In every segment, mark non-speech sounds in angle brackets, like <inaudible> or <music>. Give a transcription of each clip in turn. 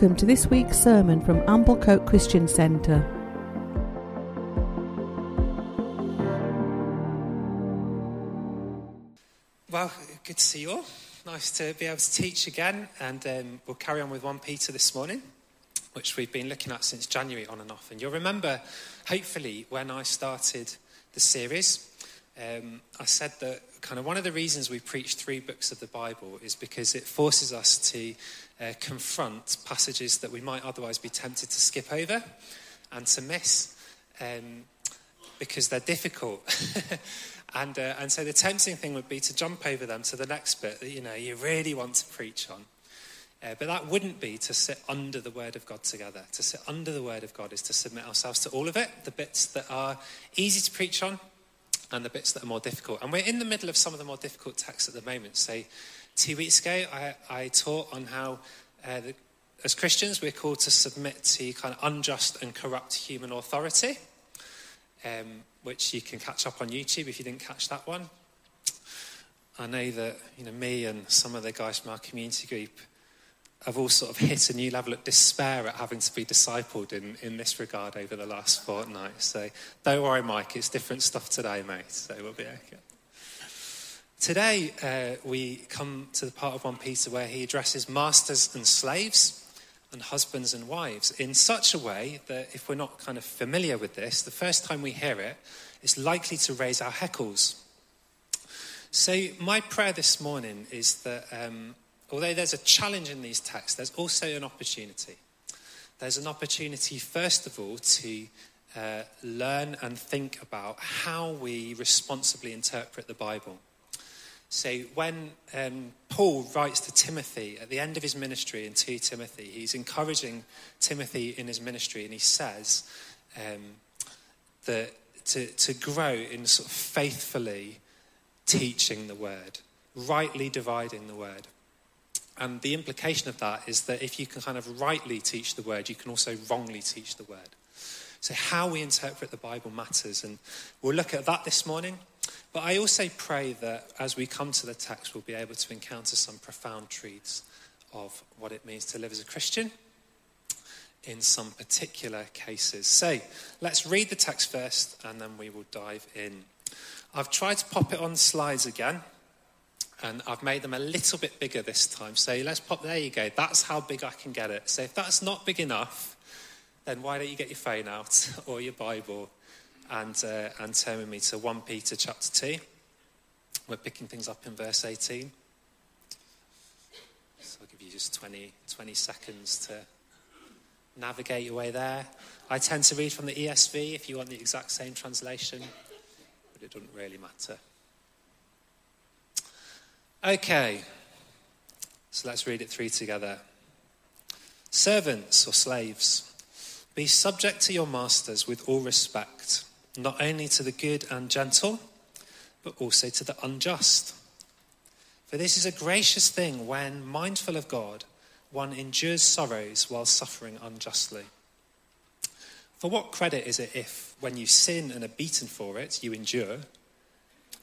Welcome to this week's sermon from Amblecote Christian Centre. Well, good to see you all. Nice to be able to teach again, and um, we'll carry on with 1 Peter this morning, which we've been looking at since January on and off. And you'll remember, hopefully, when I started the series, um, I said that kind of one of the reasons we preach three books of the Bible is because it forces us to uh, confront passages that we might otherwise be tempted to skip over and to miss um, because they're difficult. <laughs> and, uh, and so the tempting thing would be to jump over them to the next bit that you know you really want to preach on. Uh, but that wouldn't be to sit under the Word of God together. To sit under the Word of God is to submit ourselves to all of it, the bits that are easy to preach on and the bits that are more difficult. And we're in the middle of some of the more difficult texts at the moment. So Two weeks ago, I, I taught on how, uh, the, as Christians, we're called to submit to kind of unjust and corrupt human authority, um, which you can catch up on YouTube if you didn't catch that one. I know that you know me and some of the guys from our community group have all sort of hit a new level of despair at having to be discipled in, in this regard over the last fortnight. So don't worry, Mike, it's different stuff today, mate. So we'll be okay. Today, uh, we come to the part of 1 Peter where he addresses masters and slaves and husbands and wives in such a way that if we're not kind of familiar with this, the first time we hear it, it's likely to raise our heckles. So, my prayer this morning is that um, although there's a challenge in these texts, there's also an opportunity. There's an opportunity, first of all, to uh, learn and think about how we responsibly interpret the Bible. So when um, Paul writes to Timothy at the end of his ministry in 2 Timothy, he's encouraging Timothy in his ministry and he says um, that to, to grow in sort of faithfully teaching the word, rightly dividing the word. And the implication of that is that if you can kind of rightly teach the word, you can also wrongly teach the word. So, how we interpret the Bible matters. And we'll look at that this morning. But I also pray that as we come to the text, we'll be able to encounter some profound truths of what it means to live as a Christian in some particular cases. So let's read the text first and then we will dive in. I've tried to pop it on slides again and I've made them a little bit bigger this time. So let's pop, there you go. That's how big I can get it. So if that's not big enough, then why don't you get your phone out <laughs> or your Bible and, uh, and turn with me to 1 Peter chapter 2. We're picking things up in verse 18. So I'll give you just 20, 20 seconds to navigate your way there. I tend to read from the ESV if you want the exact same translation, but it doesn't really matter. Okay, so let's read it through together. Servants or slaves, be subject to your masters with all respect not only to the good and gentle, but also to the unjust. For this is a gracious thing when, mindful of God, one endures sorrows while suffering unjustly. For what credit is it if, when you sin and are beaten for it, you endure?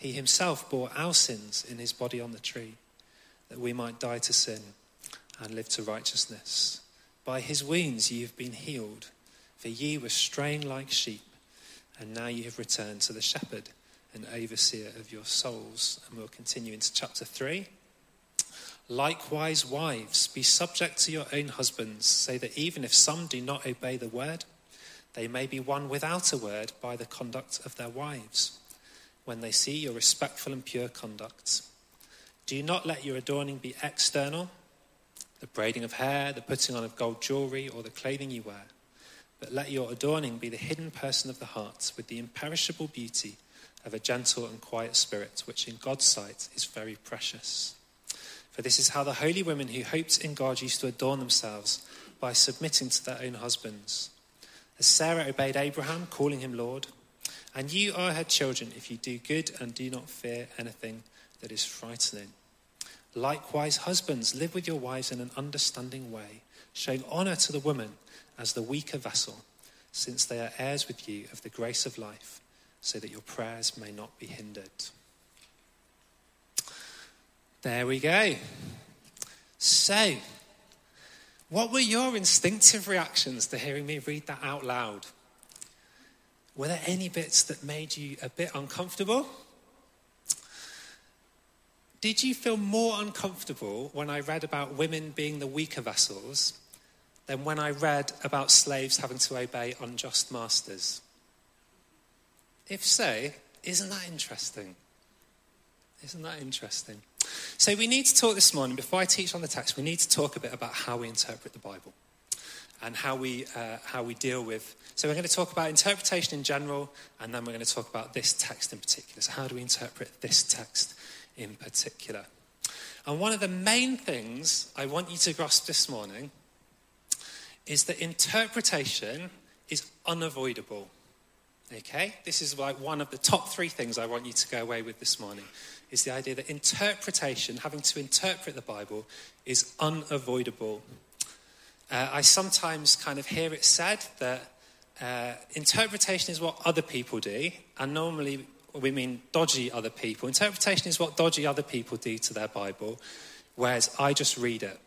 He himself bore our sins in his body on the tree, that we might die to sin and live to righteousness. By his wounds you have been healed, for ye were straying like sheep, and now you have returned to the shepherd and overseer of your souls. And we'll continue into chapter 3. Likewise, wives, be subject to your own husbands, so that even if some do not obey the word, they may be won without a word by the conduct of their wives, when they see your respectful and pure conduct. Do not let your adorning be external, the braiding of hair, the putting on of gold jewelry, or the clothing you wear, but let your adorning be the hidden person of the heart, with the imperishable beauty of a gentle and quiet spirit, which in God's sight is very precious. For this is how the holy women who hoped in God used to adorn themselves by submitting to their own husbands. As Sarah obeyed Abraham, calling him Lord, and you are her children if you do good and do not fear anything that is frightening. Likewise, husbands, live with your wives in an understanding way, showing honor to the woman as the weaker vessel, since they are heirs with you of the grace of life, so that your prayers may not be hindered. There we go. So, what were your instinctive reactions to hearing me read that out loud? Were there any bits that made you a bit uncomfortable? Did you feel more uncomfortable when I read about women being the weaker vessels than when I read about slaves having to obey unjust masters? If so, isn't that interesting? Isn't that interesting? So, we need to talk this morning, before I teach on the text, we need to talk a bit about how we interpret the Bible and how we, uh, how we deal with. So, we're going to talk about interpretation in general, and then we're going to talk about this text in particular. So, how do we interpret this text in particular? And one of the main things I want you to grasp this morning is that interpretation is unavoidable. Okay? This is like one of the top three things I want you to go away with this morning is the idea that interpretation, having to interpret the Bible, is unavoidable. Uh, I sometimes kind of hear it said that uh, interpretation is what other people do, and normally we mean dodgy other people. Interpretation is what dodgy other people do to their Bible, whereas I just read it.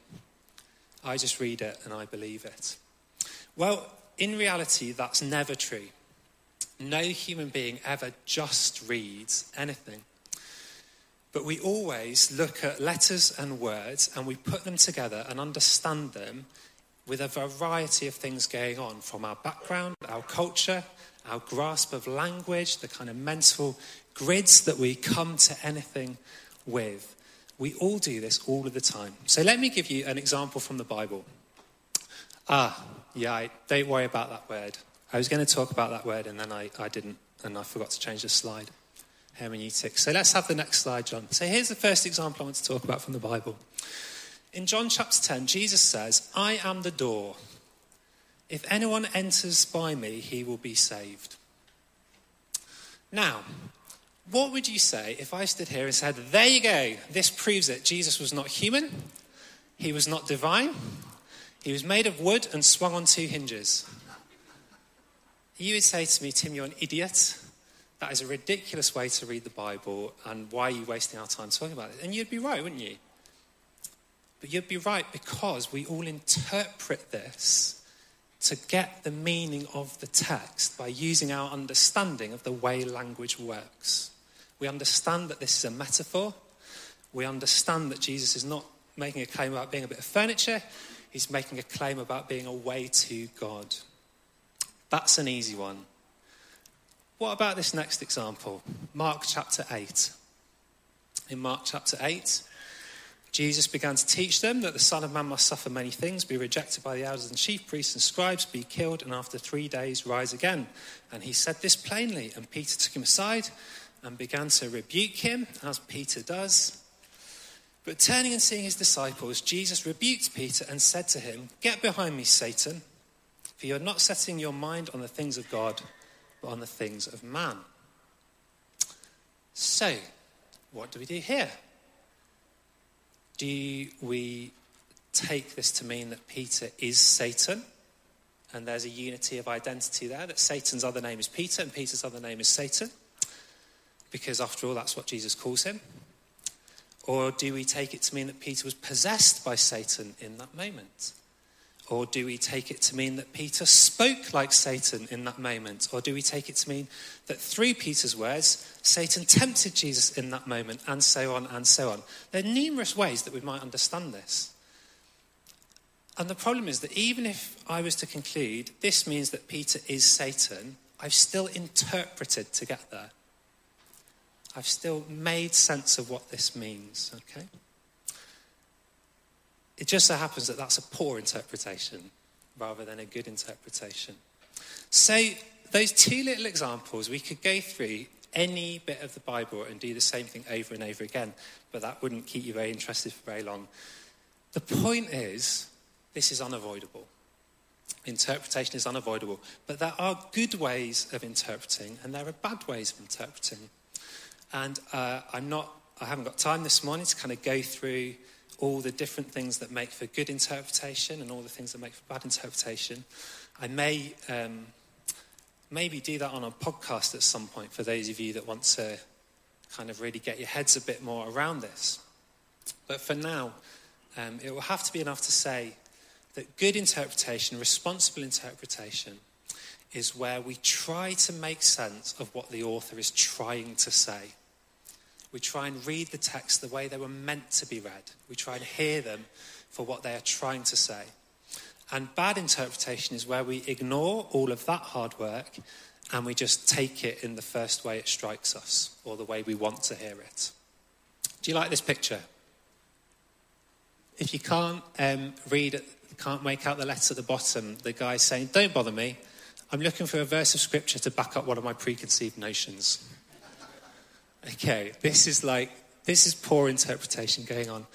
I just read it and I believe it. Well, in reality, that's never true. No human being ever just reads anything. But we always look at letters and words and we put them together and understand them with a variety of things going on from our background, our culture, our grasp of language, the kind of mental grids that we come to anything with. We all do this all of the time. So let me give you an example from the Bible. Ah, yeah, I, don't worry about that word. I was going to talk about that word and then I, I didn't, and I forgot to change the slide hermeneutic. So let's have the next slide, John. So here's the first example I want to talk about from the Bible. In John chapter 10, Jesus says, I am the door. If anyone enters by me, he will be saved. Now, what would you say if I stood here and said, There you go, this proves it. Jesus was not human, he was not divine, he was made of wood and swung on two hinges. You would say to me, Tim, you're an idiot. That is a ridiculous way to read the Bible, and why are you wasting our time talking about it? And you'd be right, wouldn't you? But you'd be right because we all interpret this to get the meaning of the text by using our understanding of the way language works. We understand that this is a metaphor. We understand that Jesus is not making a claim about being a bit of furniture, he's making a claim about being a way to God. That's an easy one. What about this next example? Mark chapter 8. In Mark chapter 8, Jesus began to teach them that the Son of Man must suffer many things, be rejected by the elders and chief priests and scribes, be killed, and after three days rise again. And he said this plainly, and Peter took him aside and began to rebuke him, as Peter does. But turning and seeing his disciples, Jesus rebuked Peter and said to him, Get behind me, Satan, for you are not setting your mind on the things of God but on the things of man. So, what do we do here? Do we take this to mean that Peter is Satan? And there's a unity of identity there, that Satan's other name is Peter and Peter's other name is Satan? Because after all, that's what Jesus calls him. Or do we take it to mean that Peter was possessed by Satan in that moment? Or do we take it to mean that Peter spoke like Satan in that moment? Or do we take it to mean that through Peter's words, Satan tempted Jesus in that moment, and so on and so on? There are numerous ways that we might understand this. And the problem is that even if I was to conclude this means that Peter is Satan, I've still interpreted to get there. I've still made sense of what this means, okay? It just so happens that that's a poor interpretation rather than a good interpretation. So, those two little examples we could go through any bit of the Bible and do the same thing over and over again, but that wouldn't keep you very interested for very long. The point is, this is unavoidable. Interpretation is unavoidable, but there are good ways of interpreting and there are bad ways of interpreting. And uh, I'm not, I haven't got time this morning to kind of go through all the different things that make for good interpretation and all the things that make for bad interpretation. I may um, maybe do that on a podcast at some point for those of you that want to kind of really get your heads a bit more around this. But for now, um, it will have to be enough to say that good interpretation, responsible interpretation, is where we try to make sense of what the author is trying to say. We try and read the text the way they were meant to be read. We try and hear them for what they are trying to say. And bad interpretation is where we ignore all of that hard work and we just take it in the first way it strikes us or the way we want to hear it. Do you like this picture? If you can't um, read, can't make out the letter at the bottom, the guy's saying, Don't bother me. I'm looking for a verse of scripture to back up one of my preconceived notions. Okay, this is like, this is poor interpretation going on.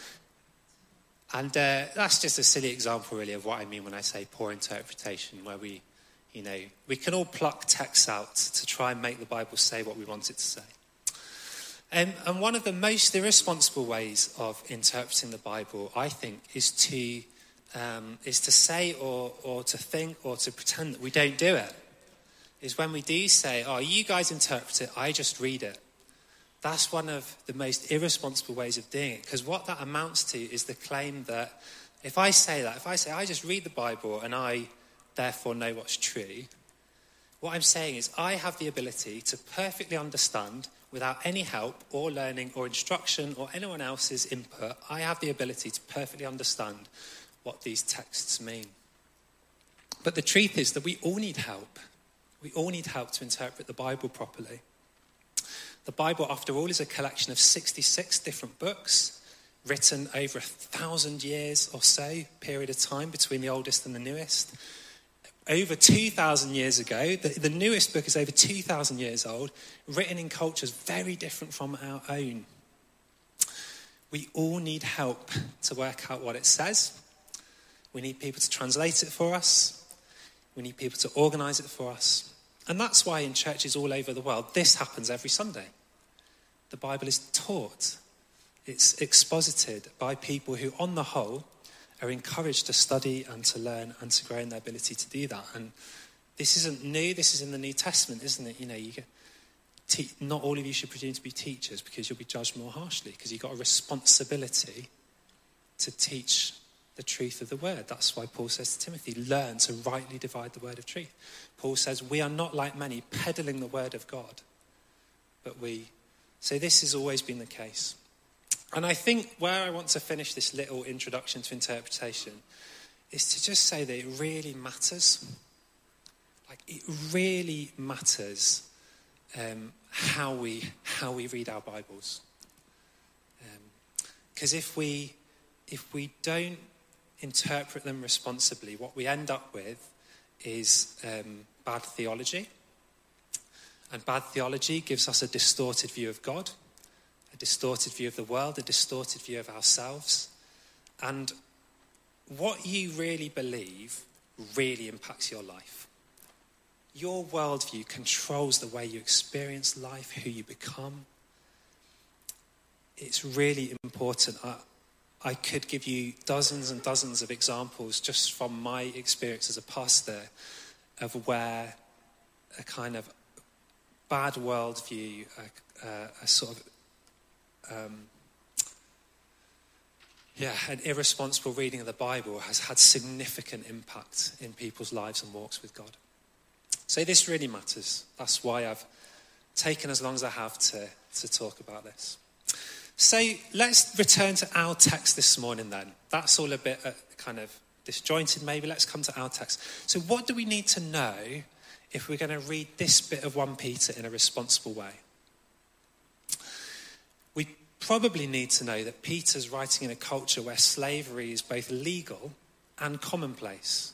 And uh, that's just a silly example, really, of what I mean when I say poor interpretation, where we, you know, we can all pluck texts out to try and make the Bible say what we want it to say. Um, and one of the most irresponsible ways of interpreting the Bible, I think, is to, um, is to say or, or to think or to pretend that we don't do it. Is when we do say, oh, you guys interpret it, I just read it. That's one of the most irresponsible ways of doing it. Because what that amounts to is the claim that if I say that, if I say I just read the Bible and I therefore know what's true, what I'm saying is I have the ability to perfectly understand without any help or learning or instruction or anyone else's input. I have the ability to perfectly understand what these texts mean. But the truth is that we all need help. We all need help to interpret the Bible properly. The Bible, after all, is a collection of 66 different books written over a thousand years or so, period of time between the oldest and the newest. Over 2,000 years ago, the, the newest book is over 2,000 years old, written in cultures very different from our own. We all need help to work out what it says. We need people to translate it for us. We need people to organize it for us. And that's why in churches all over the world, this happens every Sunday the Bible is taught, it's exposited by people who, on the whole, are encouraged to study and to learn and to grow in their ability to do that. And this isn't new, this is in the New Testament, isn't it? You know, you get, te- not all of you should presume to be teachers because you'll be judged more harshly because you've got a responsibility to teach the truth of the word. That's why Paul says to Timothy, learn to rightly divide the word of truth. Paul says, we are not like many peddling the word of God, but we so this has always been the case. And I think where I want to finish this little introduction to interpretation is to just say that it really matters. Like, it really matters um, how, we, how we read our Bibles. Because um, if, we, if we don't interpret them responsibly, what we end up with is um, bad theology and bad theology gives us a distorted view of God, a distorted view of the world, a distorted view of ourselves. And what you really believe really impacts your life. Your worldview controls the way you experience life, who you become. It's really important. I, I could give you dozens and dozens of examples just from my experience as a pastor of where a kind of bad worldview, a, a, a sort of um, yeah, an irresponsible reading of the Bible has had significant impact in people's lives and walks with God. So this really matters. That's why I've taken as long as I have to, to talk about this. So let's return to our text this morning then. That's all a bit uh, kind of disjointed, maybe. Let's come to our text. So, what do we need to know if we're going to read this bit of 1 Peter in a responsible way. We probably need to know that Peter's writing in a culture where slavery is both legal and commonplace.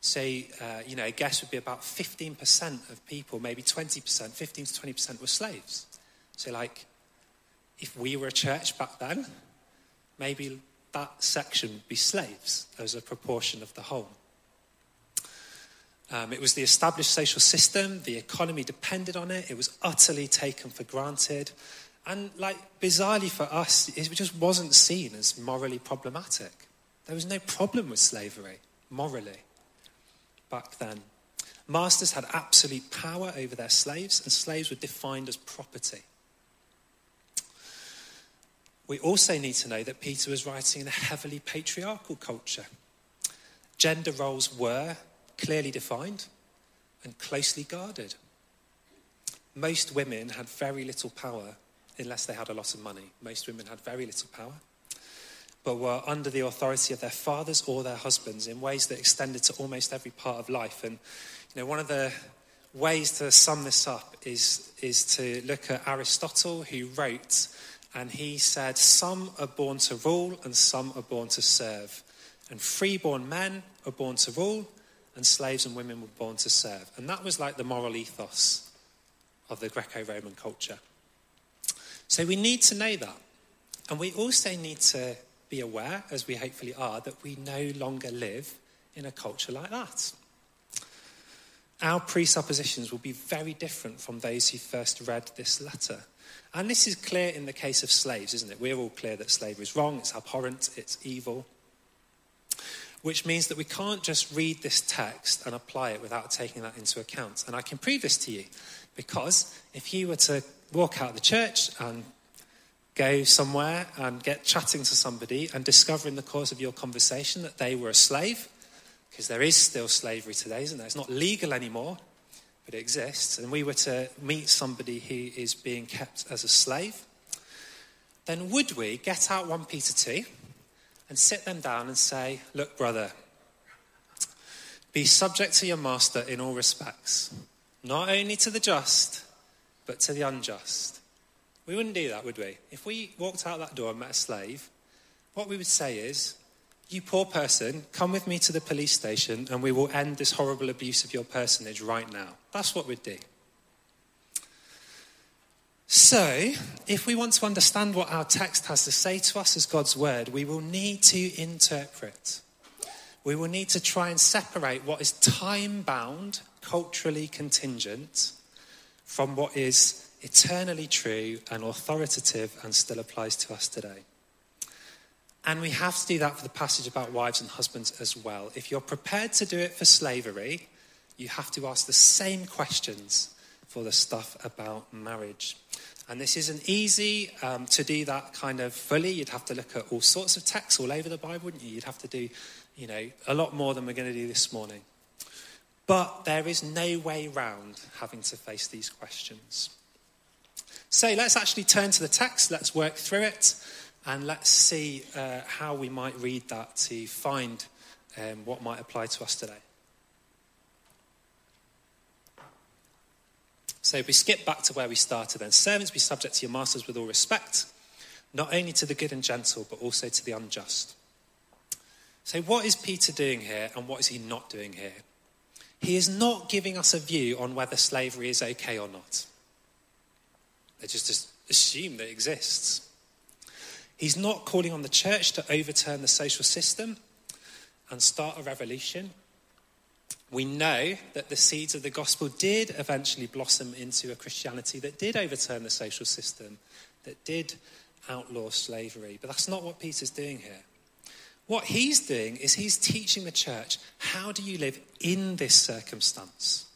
So, uh, you know, a guess would be about 15% of people, maybe 20%, 15 to 20% were slaves. So, like, if we were a church back then, maybe that section would be slaves as a proportion of the whole. Um, it was the established social system, the economy depended on it, it was utterly taken for granted. And, like, bizarrely for us, it just wasn't seen as morally problematic. There was no problem with slavery, morally, back then. Masters had absolute power over their slaves, and slaves were defined as property. We also need to know that Peter was writing in a heavily patriarchal culture. Gender roles were clearly defined and closely guarded. Most women had very little power unless they had a lot of money. Most women had very little power, but were under the authority of their fathers or their husbands in ways that extended to almost every part of life. And you know, one of the ways to sum this up is, is to look at Aristotle, who wrote, and he said, Some are born to rule and some are born to serve. And freeborn men are born to rule, and slaves and women were born to serve. And that was like the moral ethos of the Greco Roman culture. So we need to know that. And we also need to be aware, as we hopefully are, that we no longer live in a culture like that. Our presuppositions will be very different from those who first read this letter. And this is clear in the case of slaves, isn't it? We're all clear that slavery is wrong, it's abhorrent, it's evil. Which means that we can't just read this text and apply it without taking that into account. And I can prove this to you because if you were to walk out of the church and go somewhere and get chatting to somebody and discover in the course of your conversation that they were a slave, because there is still slavery today, isn't there? It's not legal anymore, but it exists. And we were to meet somebody who is being kept as a slave, then would we get out 1 Peter 2 and sit them down and say, Look, brother, be subject to your master in all respects, not only to the just but to the unjust. We wouldn't do that, would we? If we walked out that door and met a slave, what we would say is, You poor person, come with me to the police station and we will end this horrible abuse of your personage right now. That's what we'd do. So, if we want to understand what our text has to say to us as God's word, we will need to interpret. We will need to try and separate what is time bound, culturally contingent, from what is eternally true and authoritative and still applies to us today. And we have to do that for the passage about wives and husbands as well. If you're prepared to do it for slavery, you have to ask the same questions for the stuff about marriage. And this isn't easy um, to do that kind of fully. You'd have to look at all sorts of texts all over the Bible, wouldn't you? You'd have to do, you know, a lot more than we're going to do this morning. But there is no way round having to face these questions. So let's actually turn to the text, let's work through it, and let's see uh, how we might read that to find um, what might apply to us today. So if we skip back to where we started, then servants be subject to your masters with all respect, not only to the good and gentle, but also to the unjust. So, what is Peter doing here, and what is he not doing here? He is not giving us a view on whether slavery is okay or not. They just assume that it exists. He's not calling on the church to overturn the social system and start a revolution. We know that the seeds of the gospel did eventually blossom into a Christianity that did overturn the social system, that did outlaw slavery. But that's not what Peter's doing here. What he's doing is he's teaching the church how do you live in this circumstance?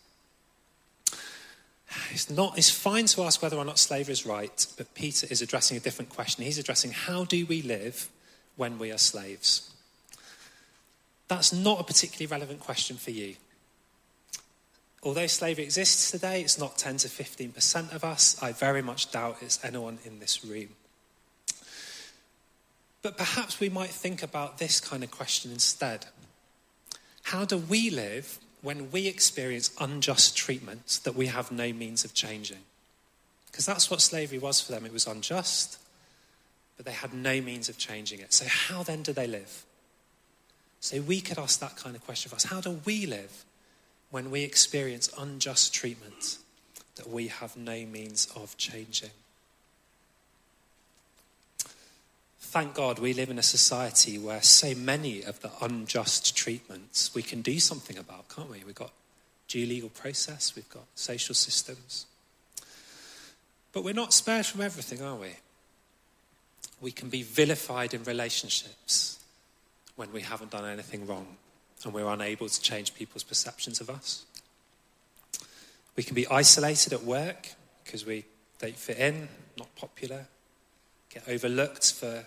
It's, not, it's fine to ask whether or not slavery is right, but Peter is addressing a different question. He's addressing how do we live when we are slaves? That's not a particularly relevant question for you. Although slavery exists today, it's not 10 to 15% of us. I very much doubt it's anyone in this room. But perhaps we might think about this kind of question instead How do we live when we experience unjust treatment that we have no means of changing? Because that's what slavery was for them. It was unjust, but they had no means of changing it. So, how then do they live? So we could ask that kind of question of us How do we live when we experience unjust treatment that we have no means of changing? Thank God we live in a society where so many of the unjust treatments we can do something about, can't we? We've got due legal process, we've got social systems. But we're not spared from everything, are we? We can be vilified in relationships when we haven't done anything wrong and we're unable to change people's perceptions of us. We can be isolated at work because we don't fit in, not popular, get overlooked for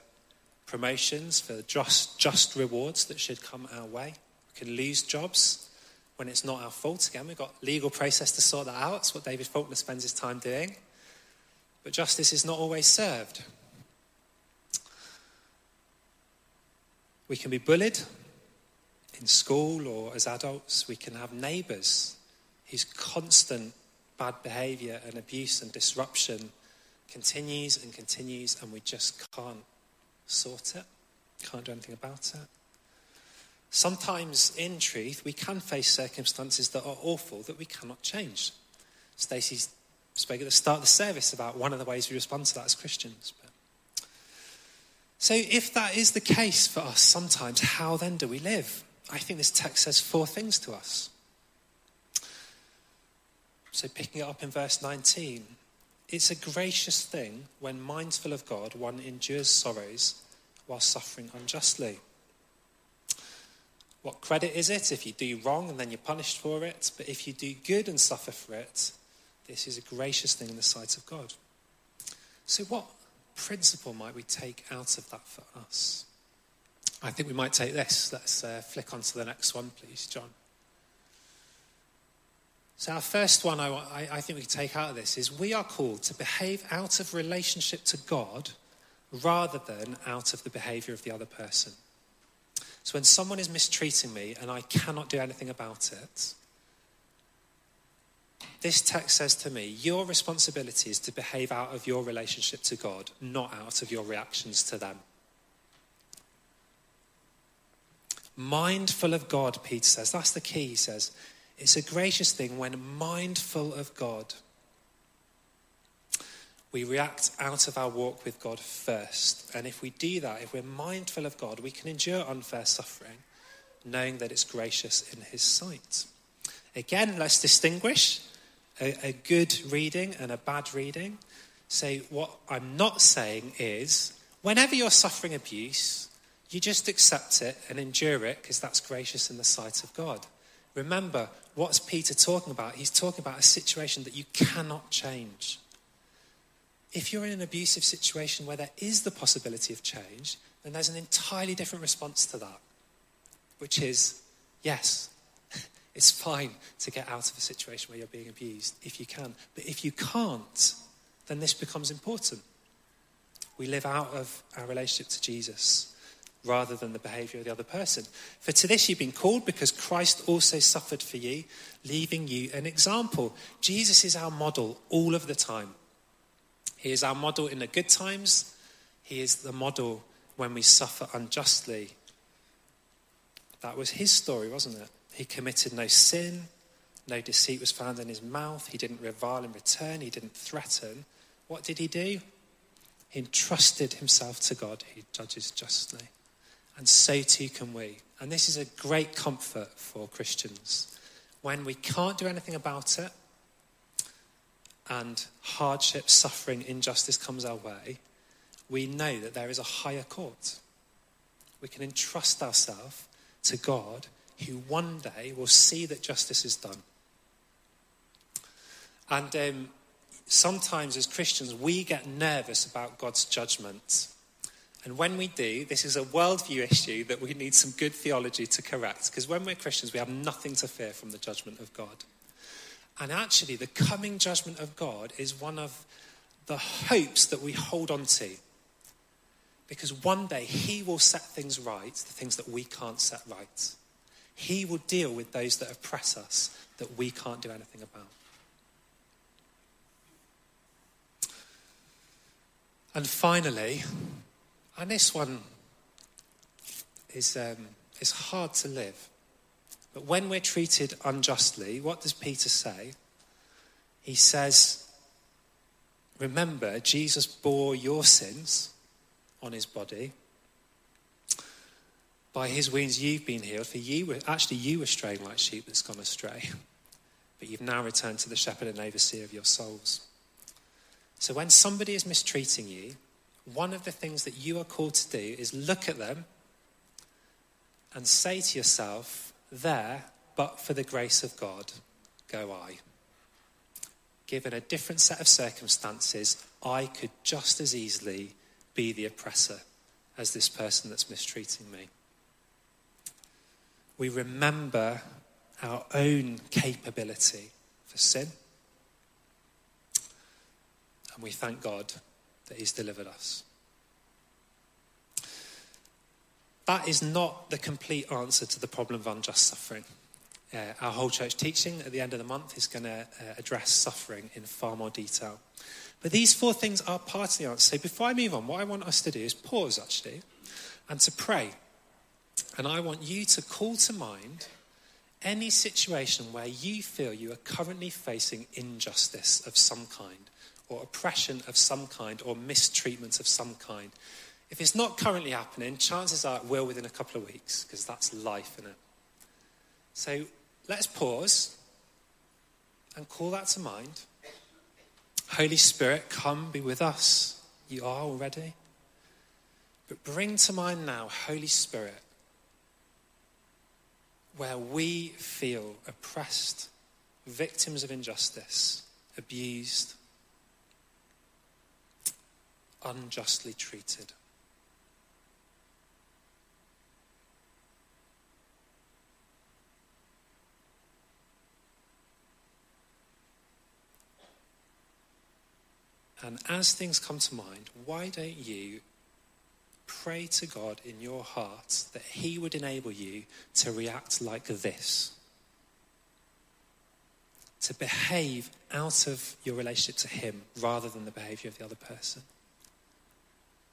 promotions, for just, just rewards that should come our way. We can lose jobs when it's not our fault. Again, we've got legal process to sort that out. It's what David Faulkner spends his time doing. But justice is not always served. We can be bullied in school or as adults. We can have neighbours whose constant bad behaviour and abuse and disruption continues and continues, and we just can't sort it, can't do anything about it. Sometimes, in truth, we can face circumstances that are awful that we cannot change. Stacey spoke at the start of the service about one of the ways we respond to that as Christians. So, if that is the case for us sometimes, how then do we live? I think this text says four things to us. So, picking it up in verse 19, it's a gracious thing when mindful of God, one endures sorrows while suffering unjustly. What credit is it if you do wrong and then you're punished for it? But if you do good and suffer for it, this is a gracious thing in the sight of God. So, what principle might we take out of that for us? I think we might take this. Let's uh, flick on to the next one, please, John. So, our first one I, I think we can take out of this is we are called to behave out of relationship to God rather than out of the behavior of the other person. So, when someone is mistreating me and I cannot do anything about it, this text says to me, your responsibility is to behave out of your relationship to God, not out of your reactions to them. Mindful of God, Peter says. That's the key, he says. It's a gracious thing when mindful of God. We react out of our walk with God first. And if we do that, if we're mindful of God, we can endure unfair suffering, knowing that it's gracious in His sight. Again, let's distinguish a, a good reading and a bad reading. Say, what I'm not saying is, whenever you're suffering abuse, you just accept it and endure it because that's gracious in the sight of God. Remember, what's Peter talking about? He's talking about a situation that you cannot change. If you're in an abusive situation where there is the possibility of change, then there's an entirely different response to that, which is yes, <laughs> it's fine to get out of a situation where you're being abused if you can. But if you can't, then this becomes important. We live out of our relationship to Jesus rather than the behavior of the other person. For to this you've been called because Christ also suffered for you, leaving you an example. Jesus is our model all of the time. He is our model in the good times, He is the model when we suffer unjustly. That was his story, wasn't it? He committed no sin, no deceit was found in his mouth, he didn't revile in return, he didn't threaten. What did he do? He entrusted himself to God, who judges justly and so too can we. And this is a great comfort for Christians. When we can't do anything about it, and hardship, suffering, injustice comes our way, we know that there is a higher court. We can entrust ourselves to God, who one day will see that justice is done. And um, sometimes as Christians, we get nervous about God's judgment and when we do, this is a worldview issue that we need some good theology to correct. Because when we're Christians, we have nothing to fear from the judgment of God. And actually, the coming judgment of God is one of the hopes that we hold on to. Because one day He will set things right, the things that we can't set right. He will deal with those that oppress us that we can't do anything about. And finally, and this one is um, hard to live. But when we're treated unjustly, what does Peter say? He says, Remember, Jesus bore your sins on his body. By his wounds, you've been healed. For you were actually you were straying like sheep that's gone astray, <laughs> but you've now returned to the shepherd and overseer of your souls. So when somebody is mistreating you, one of the things that you are called to do is look at them and say to yourself, There, but for the grace of God, go I. Given a different set of circumstances, I could just as easily be the oppressor as this person that's mistreating me. We remember our own capability for sin. And we thank God that He's delivered us. That is not the complete answer to the problem of unjust suffering. Uh, our whole church teaching at the end of the month is going to uh, address suffering in far more detail. But these four things are part of the answer. So before I move on, what I want us to do is pause actually and to pray. And I want you to call to mind any situation where you feel you are currently facing injustice of some kind, or oppression of some kind, or mistreatment of some kind. If it's not currently happening, chances are it will within a couple of weeks, because that's life, in it? So let's pause and call that to mind. Holy Spirit, come be with us. You are already. But bring to mind now, Holy Spirit, where we feel oppressed, victims of injustice, abused, unjustly treated. And as things come to mind, why don't you pray to God in your heart that He would enable you to react like this? To behave out of your relationship to Him rather than the behavior of the other person.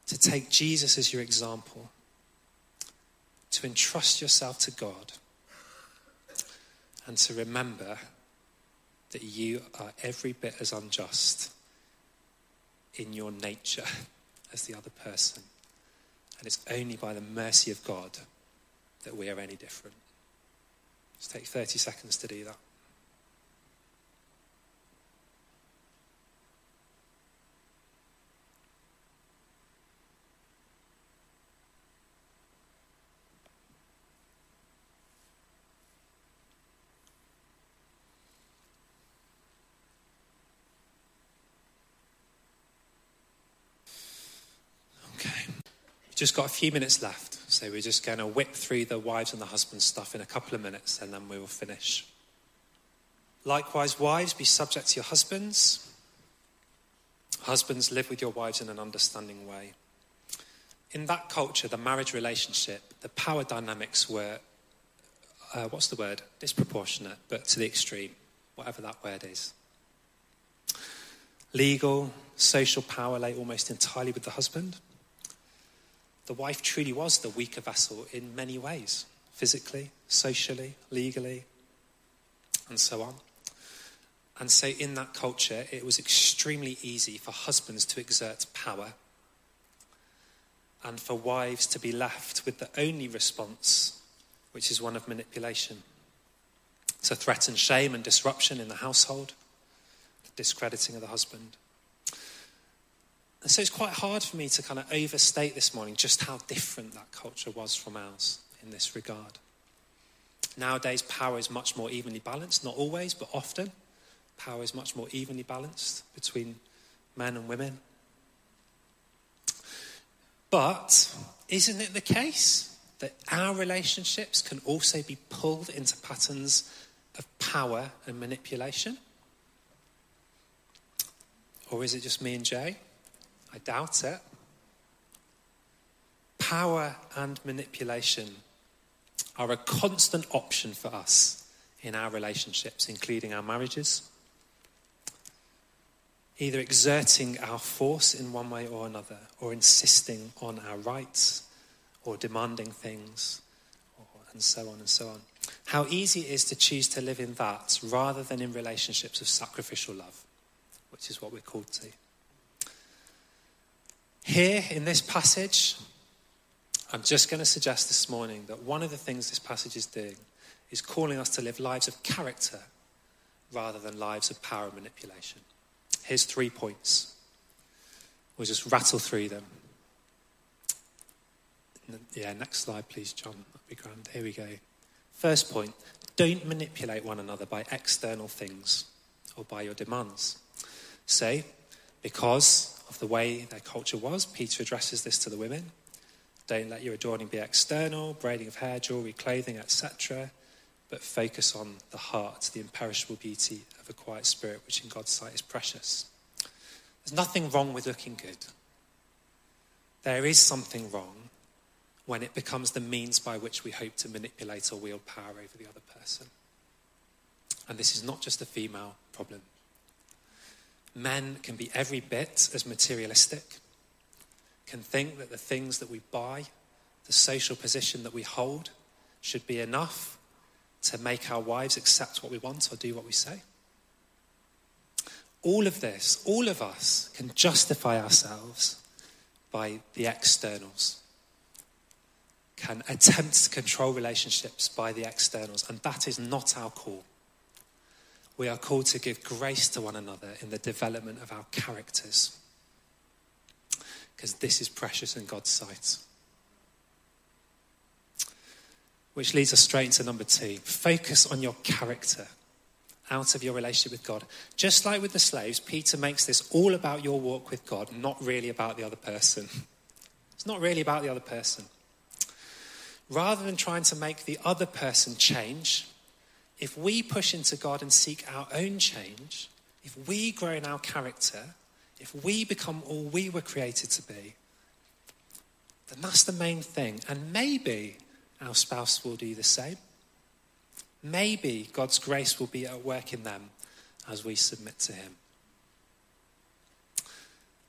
To take Jesus as your example. To entrust yourself to God. And to remember that you are every bit as unjust in your nature as the other person. And it's only by the mercy of God that we are any different. Just take 30 seconds to do that. Just got a few minutes left, so we're just going to whip through the wives and the husbands stuff in a couple of minutes, and then we will finish. Likewise, wives, be subject to your husbands. Husbands, live with your wives in an understanding way. In that culture, the marriage relationship, the power dynamics were, uh, what's the word? Disproportionate, but to the extreme, whatever that word is. Legal, social power lay almost entirely with the husband the wife truly was the weaker vessel in many ways physically, socially, legally, and so on. And so, in that culture, it was extremely easy for husbands to exert power and for wives to be left with the only response, which is one of manipulation. To threaten shame and disruption in the household, the discrediting of the husband. And so it's quite hard for me to kind of overstate this morning just how different that culture was from ours in this regard. Nowadays, power is much more evenly balanced, not always, but often. Power is much more evenly balanced between men and women. But isn't it the case that our relationships can also be pulled into patterns of power and manipulation? Or is it just me and Jay? I doubt it. Power and manipulation are a constant option for us in our relationships, including our marriages. Either exerting our force in one way or another, or insisting on our rights, or demanding things, or and so on and so on. How easy it is to choose to live in that rather than in relationships of sacrificial love, which is what we're called to. Here in this passage, I'm just going to suggest this morning that one of the things this passage is doing is calling us to live lives of character rather than lives of power and manipulation. Here's three points. We'll just rattle through them. Yeah, next slide, please, John. That'd be grand. Here we go. First point don't manipulate one another by external things or by your demands. Say, because of the way their culture was, Peter addresses this to the women. Don't let your adorning be external, braiding of hair, jewelry, clothing, etc., but focus on the heart, the imperishable beauty of a quiet spirit, which in God's sight is precious. There's nothing wrong with looking good. There is something wrong when it becomes the means by which we hope to manipulate or wield power over the other person. And this is not just a female problem. Men can be every bit as materialistic, can think that the things that we buy, the social position that we hold, should be enough to make our wives accept what we want or do what we say. All of this, all of us can justify ourselves by the externals can attempt to control relationships by the externals, and that is not our call. We are called to give grace to one another in the development of our characters, because this is precious in God's sight. Which leads us straight into number two focus on your character out of your relationship with God. Just like with the slaves, Peter makes this all about your walk with God, not really about the other person. It's not really about the other person rather than trying to make the other person change, if we push into God and seek our own change, if we grow in our character, if we become all we were created to be, then that's the main thing. And maybe our spouse will do the same. Maybe God's grace will be at work in them as we submit to Him.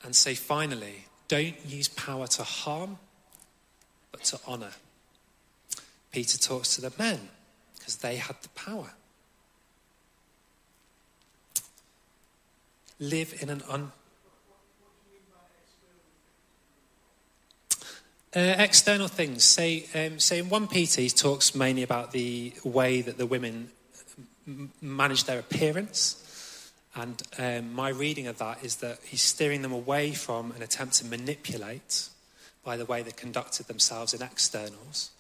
And say, finally, don't use power to harm, but to honor. Peter talks to the men because they had the power. Live in an un. Uh, external things. Say, um, say in 1 Peter, he talks mainly about the way that the women m- manage their appearance. And um, my reading of that is that he's steering them away from an attempt to manipulate by the way they conducted themselves in externals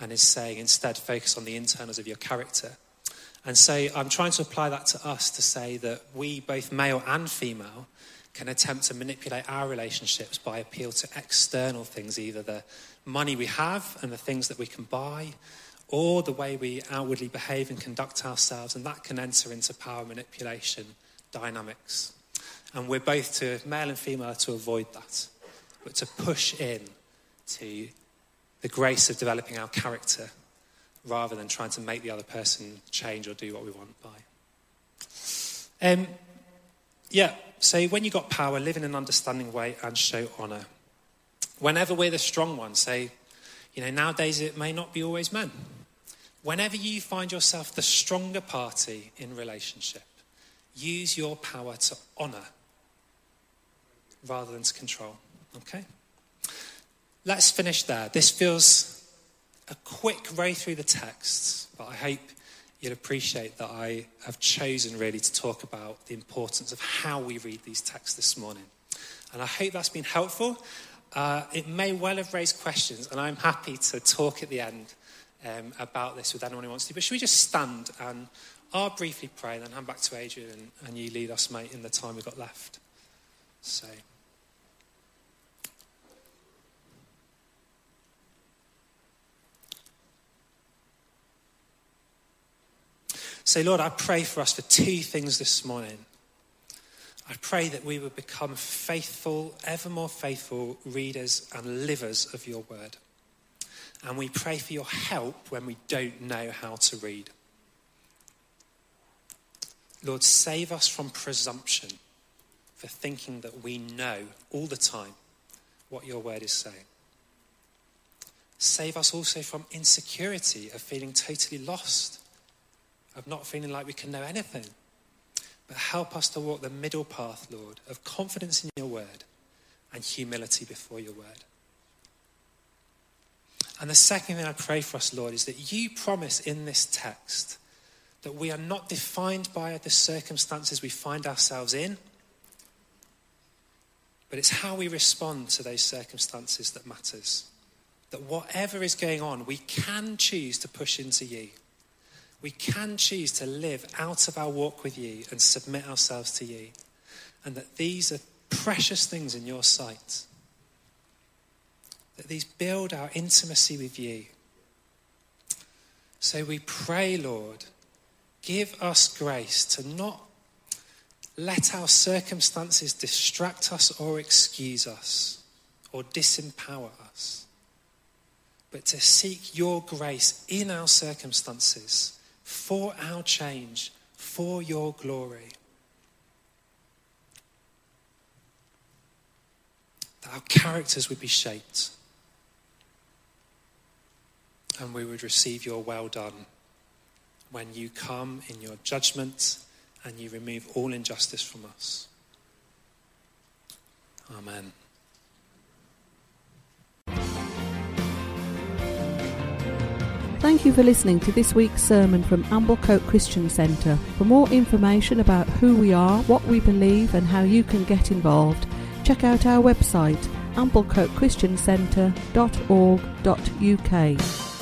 and is saying instead focus on the internals of your character. And so I'm trying to apply that to us to say that we, both male and female, can attempt to manipulate our relationships by appeal to external things, either the money we have and the things that we can buy, or the way we outwardly behave and conduct ourselves, and that can enter into power manipulation dynamics. And we're both to male and female to avoid that, but to push in to the grace of developing our character rather than trying to make the other person change or do what we want by. Um, yeah, so when you got power, live in an understanding way and show honour. Whenever we're the strong one, say, you know, nowadays it may not be always men. Whenever you find yourself the stronger party in relationship, use your power to honour rather than to control. Okay? Let's finish there. This feels a quick row through the text, but I hope you'll appreciate that I have chosen really to talk about the importance of how we read these texts this morning. And I hope that's been helpful. Uh, it may well have raised questions, and I'm happy to talk at the end um, about this with anyone who wants to. But should we just stand and I'll briefly pray, then hand back to Adrian, and, and you lead us, mate, in the time we've got left. So. Say, Lord, I pray for us for two things this morning. I pray that we would become faithful, ever more faithful readers and livers of your word. And we pray for your help when we don't know how to read. Lord, save us from presumption for thinking that we know all the time what your word is saying. Save us also from insecurity of feeling totally lost, of not feeling like we can know anything. But help us to walk the middle path, Lord, of confidence in your word and humility before your word. And the second thing I pray for us, Lord, is that you promise in this text that we are not defined by the circumstances we find ourselves in, but it's how we respond to those circumstances that matters. That whatever is going on, we can choose to push into you. We can choose to live out of our walk with you and submit ourselves to you. And that these are precious things in your sight. That these build our intimacy with you. So we pray, Lord, give us grace to not let our circumstances distract us or excuse us or disempower us, but to seek your grace in our circumstances for our change, for your glory. That our characters would be shaped and we would receive your well done when you come in your judgment and you remove all injustice from us. Amen. Thank you for listening to this week's sermon from Amblecote Christian Centre. For more information about who we are, what we believe, and how you can get involved, check out our website amblecotechristiancentre.org.uk.